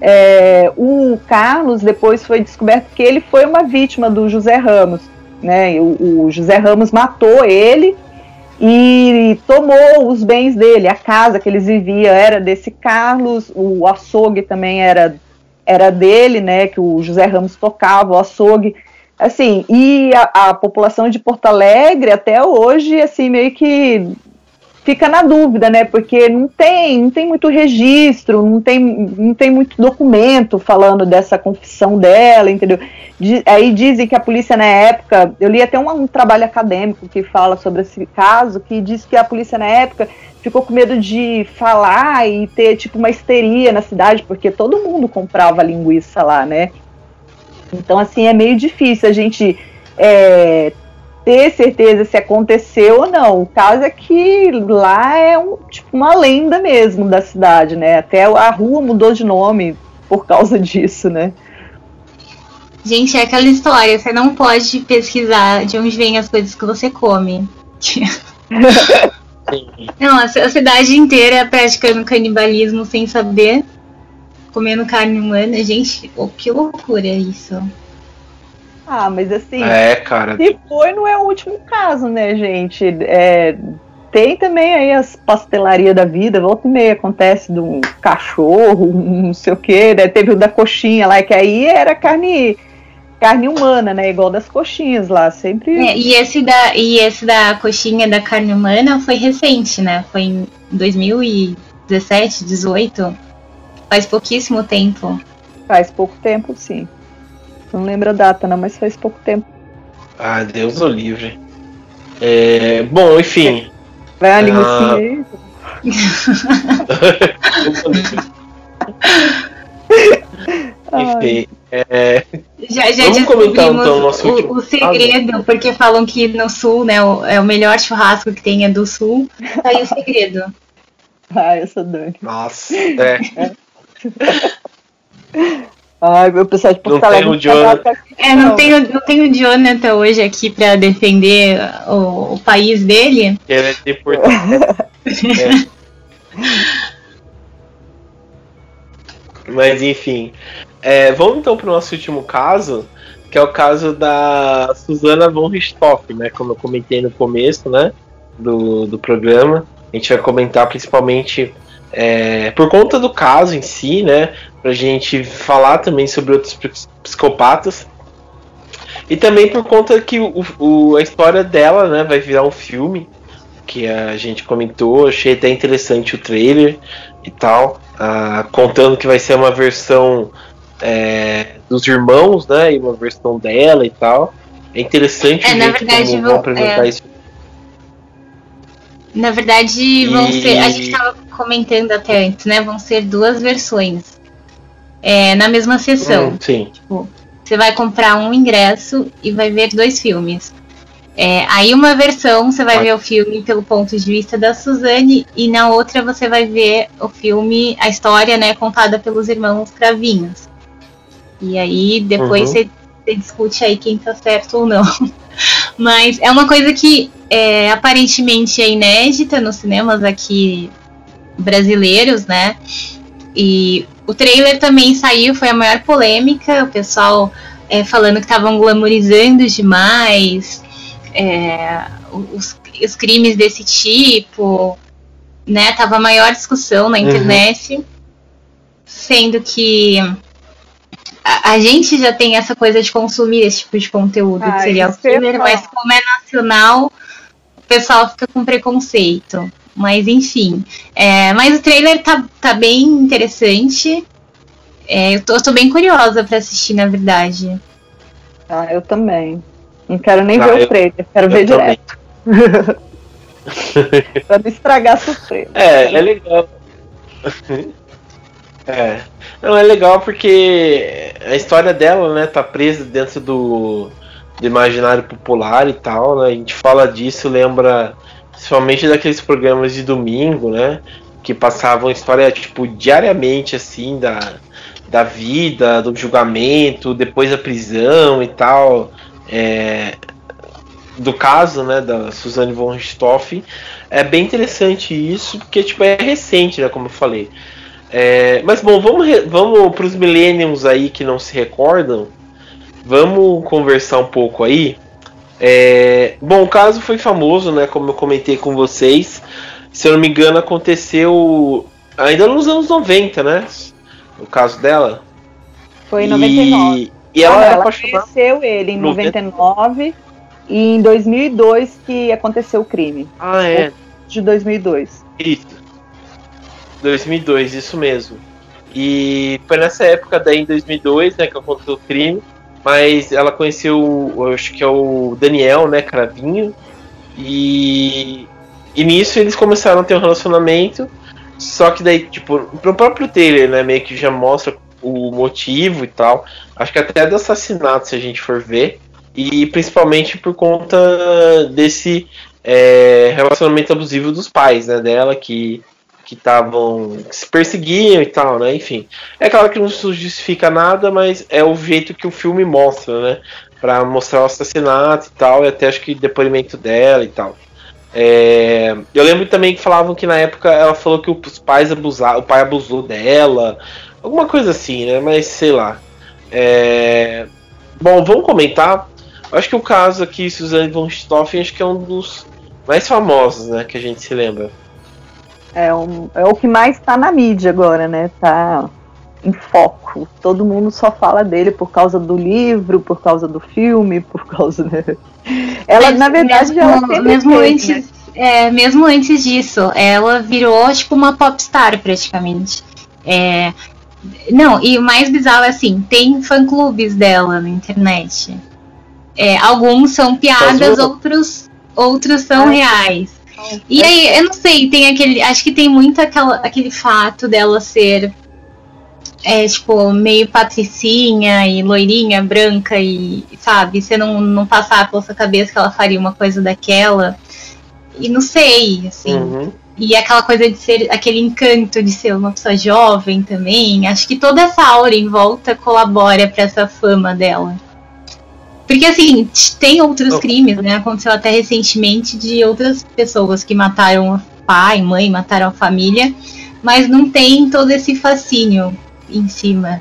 É, o Carlos depois foi descoberto que ele foi uma vítima do José Ramos, né? O, o José Ramos matou ele e tomou os bens dele, a casa que eles viviam era desse Carlos, o açougue também era era dele, né, que o José Ramos tocava, o açougue, assim, e a, a, população de Porto Alegre até hoje, assim, meio que fica na dúvida, né, porque não tem, não tem muito registro, não tem, não tem muito documento falando dessa confissão dela, entendeu? De, aí dizem que a polícia na época, eu li até um, um trabalho acadêmico que fala sobre esse caso, que diz que a polícia na época ficou com medo de falar e ter tipo uma histeria na cidade, porque todo mundo comprava linguiça lá, né? Então, assim, é meio difícil a gente é, ter certeza se aconteceu ou não. O caso é que lá é um, tipo, uma lenda mesmo da cidade, né? Até a rua mudou de nome por causa *laughs* disso, né? Gente, é aquela história, você não pode pesquisar de onde vêm as coisas que você come. *laughs* Não, a cidade inteira praticando canibalismo sem saber, comendo carne humana. Gente, oh, que loucura isso. Ah, mas assim. É, cara. Se foi, não é o último caso, né, gente? É, tem também aí as pastelarias da vida, volta e meia acontece de um cachorro, um não sei o quê, né? Teve o da coxinha lá, que aí era carne carne humana, né? Igual das coxinhas lá, sempre. É, e, esse da, e esse da coxinha da carne humana foi recente, né? Foi em 2017, 18. Faz pouquíssimo tempo. Faz pouco tempo, sim. Não lembro a data, não, mas faz pouco tempo. Ah, Deus o livre. É, bom, enfim. Vai a linguiça ah... aí. *laughs* enfim. É... Já, já Vamos comentar então o nosso o, o segredo, ah, porque falam que no sul, né, o, é o melhor churrasco que tem é do sul. Tá aí o segredo. *laughs* Ah, eu sou doido. Nossa, é. *laughs* Ai, meu pessoal de Porto não. Tem o Jonathan. É, não tem, não tem o Jonathan hoje aqui pra defender o, o país dele. Ele é de Porto *laughs* é. Mas enfim. É, vamos então para o nosso último caso, que é o caso da Susana von Richthofen, né? Como eu comentei no começo, né? Do, do programa. A gente vai comentar principalmente É, por conta do caso em si, né? Pra gente falar também sobre outros psicopatas. E também por conta que o, o, a história dela, né, vai virar um filme que a gente comentou. Achei até interessante o trailer e tal, ah, contando que vai ser uma versão é, dos irmãos, né, e uma versão dela e tal. É interessante é, na verdade, como vão apresentar é... isso. Na verdade, vão e... ser. A gente estava comentando até antes, né? Vão ser duas versões. É, na mesma sessão. Hum, sim. Tipo, você vai comprar um ingresso e vai ver dois filmes. É, aí uma versão você vai ver o filme pelo ponto de vista da Suzane e na outra você vai ver o filme, a história, né, contada pelos irmãos Cravinhos. E aí depois uhum. você, você, discute aí quem tá certo ou não. *laughs* Mas é uma coisa que é, aparentemente é inédita nos cinemas aqui brasileiros, né? E o trailer também saiu, foi a maior polêmica, o pessoal é, falando que estavam glamorizando demais é, os, os, crimes desse tipo, né? Tava a maior discussão na uhum. internet, uhum. sendo que a, a, gente já tem essa coisa de consumir esse tipo de conteúdo ah, de serial killer, mas como é nacional, o pessoal fica com preconceito. Mas enfim. É, mas o trailer tá, tá bem interessante. É, eu, tô, eu tô bem curiosa para assistir, na verdade. Ah, eu também. Não quero nem ah, ver eu, o trailer, quero ver também. direto. *laughs* pra não estragar a surpresa. É, é legal. *laughs* é. Não, é legal porque a história dela, né, tá presa dentro do, do imaginário popular e tal, né? A gente fala disso, lembra principalmente daqueles programas de domingo, né? Que passavam história, tipo, diariamente, assim, da, da vida, do julgamento, depois da prisão e tal. É, do caso, né, da Suzanne von Richthofen. É bem interessante isso, porque, tipo, é recente, né, como eu falei. É, mas, bom, vamos, vamos para os millennials aí que não se recordam. Vamos conversar um pouco aí é, bom, o caso foi famoso, né? Como eu comentei com vocês. Se eu não me engano, aconteceu ainda nos anos 90, né? O caso dela. Foi em 99. E, e ela, ah, ela conheceu ele em 99 e em 2002 que aconteceu o crime. Ah, é. De 2002. Isso. 2002, isso mesmo. E foi nessa época daí em 2002, né, que aconteceu o crime mas ela conheceu, acho que é o Daniel, né, Cravinho, e, e nisso eles começaram a ter um relacionamento, só que daí, tipo, pro próprio trailer, né, meio que já mostra o motivo e tal, acho que até do assassinato, se a gente for ver, e principalmente por conta desse é, relacionamento abusivo dos pais, né, dela, que que estavam que se perseguiam e tal, né? Enfim, é claro que não justifica nada, mas é o jeito que o filme mostra, né? Para mostrar o assassinato e tal, e até acho que depoimento dela e tal. É, eu lembro também que falavam que na época ela falou que os pais abusaram, o pai abusou dela, alguma coisa assim, né? Mas sei lá. É, bom, vamos comentar. Acho que o caso aqui, Suzanne von Stoffen, acho que é um dos mais famosos, né? Que a gente se lembra. É, um, é o que mais está na mídia agora, né? Tá em foco. Todo mundo só fala dele por causa do livro, por causa do filme, por causa. Ela, Mas, na verdade, mesmo, ela mesmo antes, né? é, mesmo antes disso, ela virou tipo uma popstar praticamente. É, não, e o mais bizarro é assim, tem fã-clubes dela na internet. É, alguns são piadas, outros, outros são reais. E aí, eu não sei, tem aquele. Acho que tem muito aquela, aquele fato dela ser. É, tipo, meio patricinha e loirinha, branca e, sabe, você não, não passar pela sua cabeça que ela faria uma coisa daquela. E não sei, assim. Uhum. E aquela coisa de ser, aquele encanto de ser uma pessoa jovem também. Acho que toda essa aura em volta colabora para essa fama dela. Porque, assim, tem outros oh. crimes, né? Aconteceu até recentemente de outras pessoas que mataram pai, mãe, mataram a família, mas não tem todo esse fascínio em cima.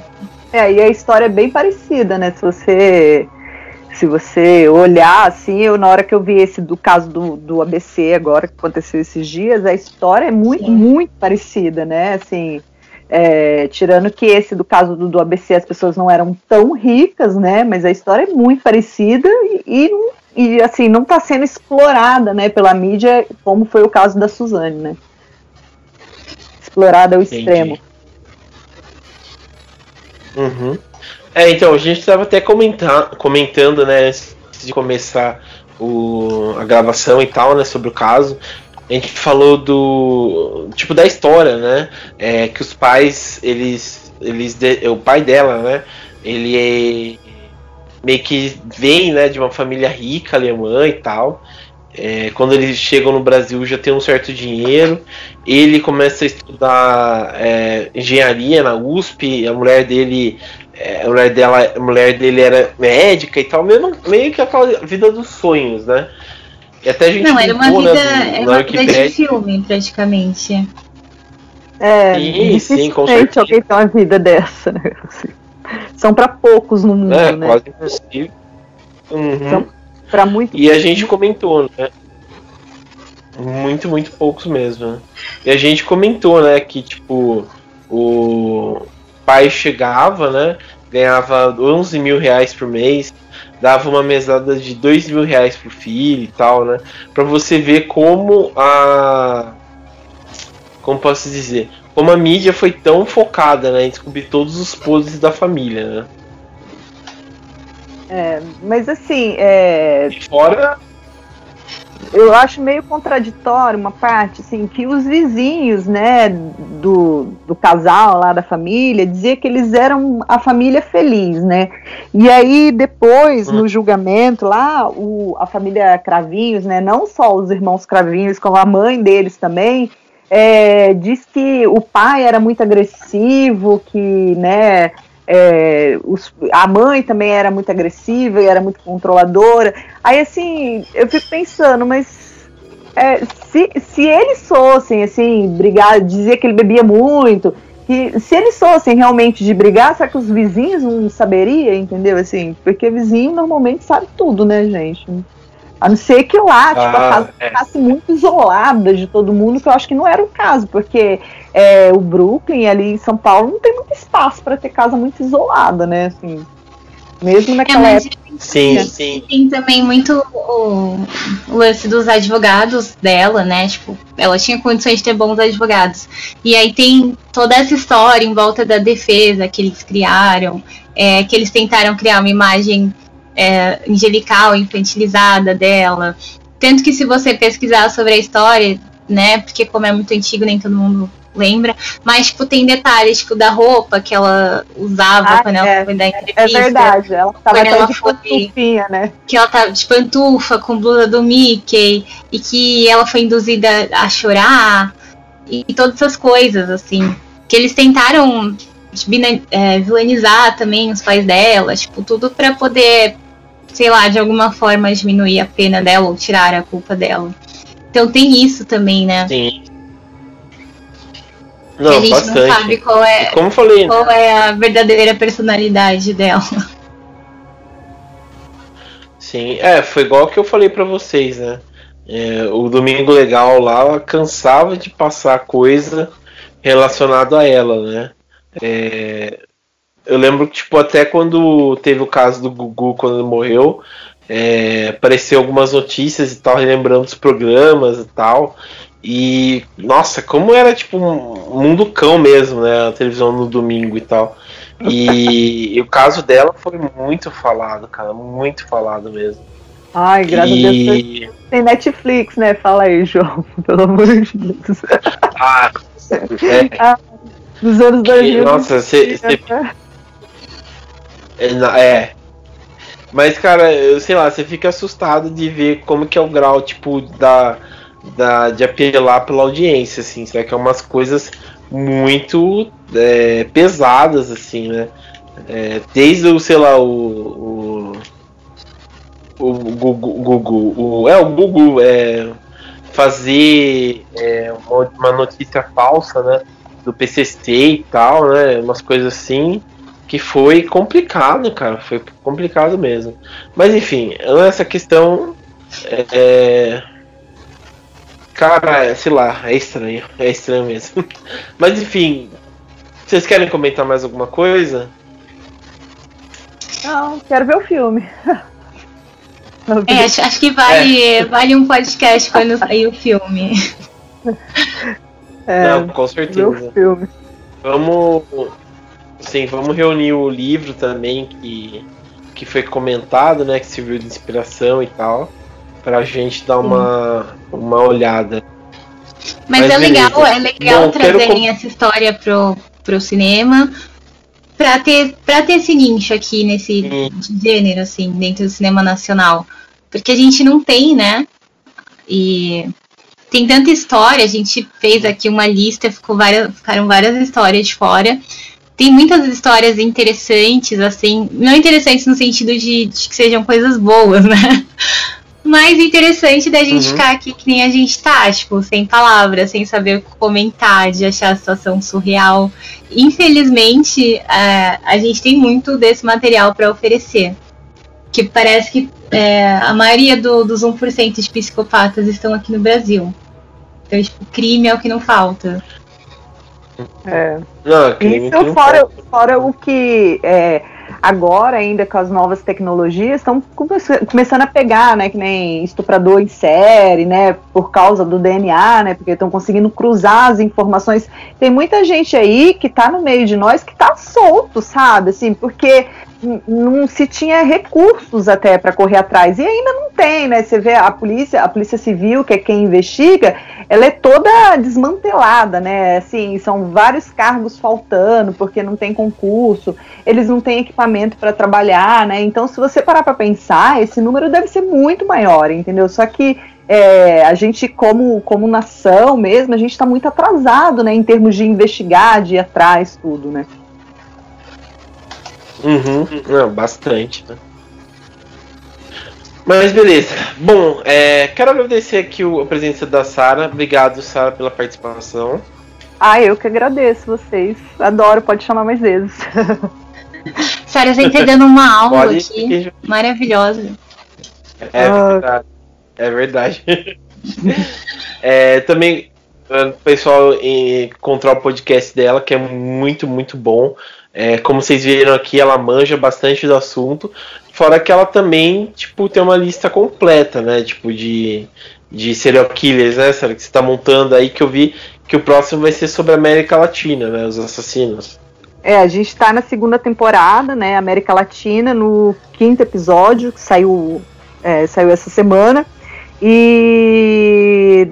É, e a história é bem parecida, né? Se você, se você olhar assim, eu na hora que eu vi esse do caso do, do ABC agora que aconteceu esses dias, a história é muito, Sim. muito parecida, né? Assim, é, tirando que esse do caso do, do, ABC as pessoas não eram tão ricas, né? Mas a história é muito parecida e, e, e assim, não está sendo explorada né, pela mídia, como foi o caso da Suzane, né? Explorada ao Entendi. extremo. Uhum. É, então, a gente estava até comentar, comentando, né, antes de começar o, a gravação e tal, né, sobre o caso. A gente falou do. Tipo, da história, né? É, que os pais, eles. eles o pai dela, né? Ele é, meio que vem, né, de uma família rica alemã e tal. É, quando eles chegam no Brasil já tem um certo dinheiro. Ele começa a estudar é, engenharia na USP. A mulher dele, é, a mulher dela, a mulher dele era médica e tal, mesmo, meio que aquela vida dos sonhos, né? E até a gente Não, era uma vida, né, era uma vida de filme, praticamente. É, sim, sim, com certeza. alguém tem uma vida dessa, né? São para poucos no mundo, é, né? Quase impossível. Uhum. São Pra muito E a gente comentou, né? Muito, muito poucos mesmo. Né? E a gente comentou, né, que tipo, o pai chegava, né? Ganhava 11 mil reais por mês, dava uma mesada de 2 mil reais pro filho e tal, né? Pra você ver como a. Como posso dizer? Como a mídia foi tão focada né, em descobrir todos os podres da família, né? É, mas assim, é... fora eu acho meio contraditório uma parte, assim, que os vizinhos, né, do, do casal lá da família, dizia que eles eram a família feliz, né? E aí depois, no julgamento lá, o, a família Cravinhos, né, não só os irmãos Cravinhos, como a mãe deles também, é, diz que o pai era muito agressivo, que, né, é, os, a mãe também era muito agressiva e era muito controladora. Aí, assim, eu fico pensando, mas é, se, se eles fossem, assim, brigar, dizia que ele bebia muito, que se eles fossem realmente de brigar, será que os vizinhos não saberiam, entendeu? Assim, porque vizinho normalmente sabe tudo, né, gente? A não ser que lá, tipo, ah, a casa é. ficasse muito isolada de todo mundo, que eu acho que não era o caso, porque é, o Brooklyn ali em São Paulo não tem muito espaço para ter casa muito isolada, né? Assim, mesmo naquela é, época. Sim, sim. Tem também muito o, o lance dos advogados dela, né? Tipo, ela tinha condições de ter bons advogados. E aí tem toda essa história em volta da defesa que eles criaram, é, que eles tentaram criar uma imagem é, angelical, infantilizada dela. Tanto que se você pesquisar sobre a história, né, porque como é muito antigo, nem todo mundo lembra, mas tipo, tem detalhes, tipo, da roupa que ela usava ah, quando é. ela foi dar entrevista. É verdade, ela tava até ela de foi, pantufinha, né? Que ela tava de pantufa, com blusa do Mickey, e que ela foi induzida a chorar, e, e todas essas coisas, assim. Que eles tentaram é, vilanizar também os pais dela, tipo, tudo para poder sei lá, de alguma forma diminuir a pena dela ou tirar a culpa dela. Então tem isso também, né? Sim. Não, que a gente bastante. não sabe qual é, Como falei, qual né? é a verdadeira personalidade dela. Sim, é, foi igual que eu falei para vocês, né? É, o Domingo Legal lá cansava de passar coisa relacionada a ela, né? É, eu lembro que, tipo, até quando teve o caso do Gugu, quando ele morreu, é, apareceu algumas notícias e tal, relembrando os programas e tal. E, nossa, como era, tipo, um mundo cão mesmo, né? A televisão no domingo e tal. E, e o caso dela foi muito falado, cara, muito falado mesmo. Ai, graças e... a Deus. Tem Netflix, né? Fala aí, João, *laughs* pelo amor de Deus. Ah, é. *laughs* ah dos anos 2000. Nossa, você. É. Mas, cara, eu sei lá, você fica assustado de ver como que é o grau, tipo, da, da, de apelar pela audiência, assim. Será que é umas coisas muito é, pesadas, assim, né? É, desde o, sei lá, o. O, o é, o Google é, fazer é, uma notícia falsa, né? Do PCC e tal, né? Umas coisas assim que foi complicado, cara. Foi complicado mesmo. Mas enfim, essa questão. É, é, cara, sei lá, é estranho. É estranho mesmo. *laughs* Mas enfim, vocês querem comentar mais alguma coisa? Não, quero ver o filme. *laughs* É, acho, acho, que vale, é. vale um podcast quando sair o filme. *laughs* É, Não, com certeza. Filme. Vamos Sim, vamos reunir o livro também que, que foi comentado, né? Que serviu de inspiração e tal. Pra gente dar uma, uma olhada. Mas, Mas é legal, é legal Bom, trazerem essa história pro, pro cinema pra ter, pra ter esse nicho aqui nesse gênero, assim, dentro do cinema nacional. Porque a gente não tem, né? E tem tanta história, a gente fez aqui uma lista, ficou várias, ficaram várias histórias de fora tem muitas histórias interessantes, assim, não interessantes no sentido de, de que sejam coisas boas, *laughs* né? Mas interessante da gente uhum. ficar aqui que nem a gente tá, tipo, sem palavras, sem saber o que comentar, de achar a situação surreal. Infelizmente, é, a gente tem muito desse material para oferecer. Que parece que é, a maioria do, dos 1% de psicopatas estão aqui no Brasil. Então, tipo, crime é o que não falta. É. Não, Isso fora, fora o que é, agora, ainda com as novas tecnologias, estão come começando a pegar, né? Que nem estuprador em série, né? Por causa do DNA, né? Porque estão conseguindo cruzar as informações. Tem muita gente aí que está no meio de nós que está solto, sabe? Assim, porque não se tinha recursos até para correr atrás e ainda não tem, né? Você vê a polícia, a polícia civil, que é quem investiga, ela é toda desmantelada, né? Assim, são vários cargos faltando porque não tem concurso, eles não têm equipamento para trabalhar, né? Então, se você parar para pensar, esse número deve ser muito maior, entendeu? Só que é, a gente, como, como nação mesmo, a gente está muito atrasado, né? Em termos de investigar, de ir atrás, tudo, né? Uhum, não, bastante, né? Mas beleza. Bom, é, quero agradecer aqui a presença da Sara. Obrigado, Sara, pela participação. Ah, eu que agradeço vocês. Adoro, pode chamar mais vezes. *laughs* Sara, você está dando uma aula pode aqui. Maravilhosa. É, ah. verdade. É verdade. *laughs* é, também o pessoal encontrar o podcast dela, que é muito, muito bom. É, como vocês viram aqui, ela manja bastante do assunto. Fora que ela também, tipo, tem uma lista completa, né? Tipo, de, de serial killers, né? Será que você está montando aí que eu vi que o próximo vai ser sobre a América Latina, né? Os assassinos. É, a gente está na segunda temporada, né? América Latina, no quinto episódio, que saiu, é, saiu essa semana. E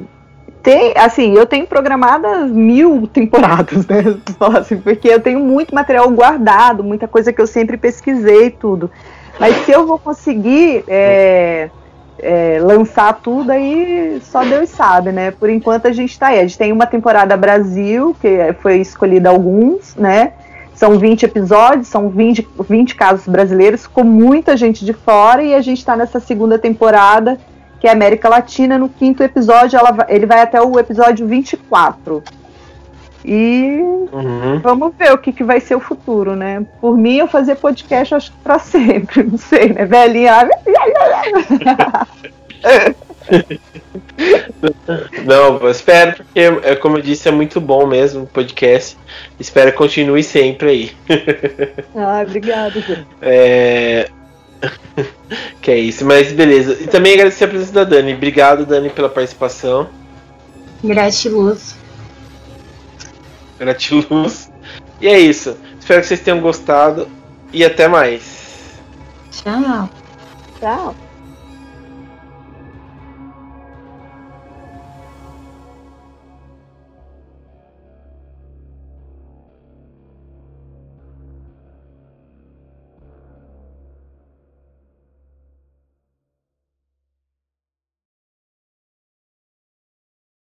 tem, assim, eu tenho programadas mil temporadas, né? *laughs* Assim, porque eu tenho muito material guardado, muita coisa que eu sempre pesquisei tudo. Mas se eu vou conseguir é, é, lançar tudo aí, só Deus sabe, né? Por enquanto a gente tá aí. A gente tem uma temporada Brasil, que foi escolhida alguns, né? São 20 episódios, são 20, 20 casos brasileiros, com muita gente de fora, e a gente está nessa segunda temporada que é América Latina. No quinto episódio, ela, ele vai até o episódio 24. E uhum. vamos ver o que, que vai ser o futuro, né? Por mim, eu fazer podcast, acho que pra sempre, *laughs* não sei, né? Velhinha. *laughs* Não, espero, porque, é, como eu disse, é muito bom mesmo o podcast. Espero que continue sempre aí. *laughs* Ah, obrigado. É, *laughs* que é isso, mas beleza. E também agradecer a presença da Dani. Obrigado, Dani, pela participação. Gratiluz. Gratiluz. E é isso. Espero que vocês tenham gostado e até mais. Tchau. Tchau.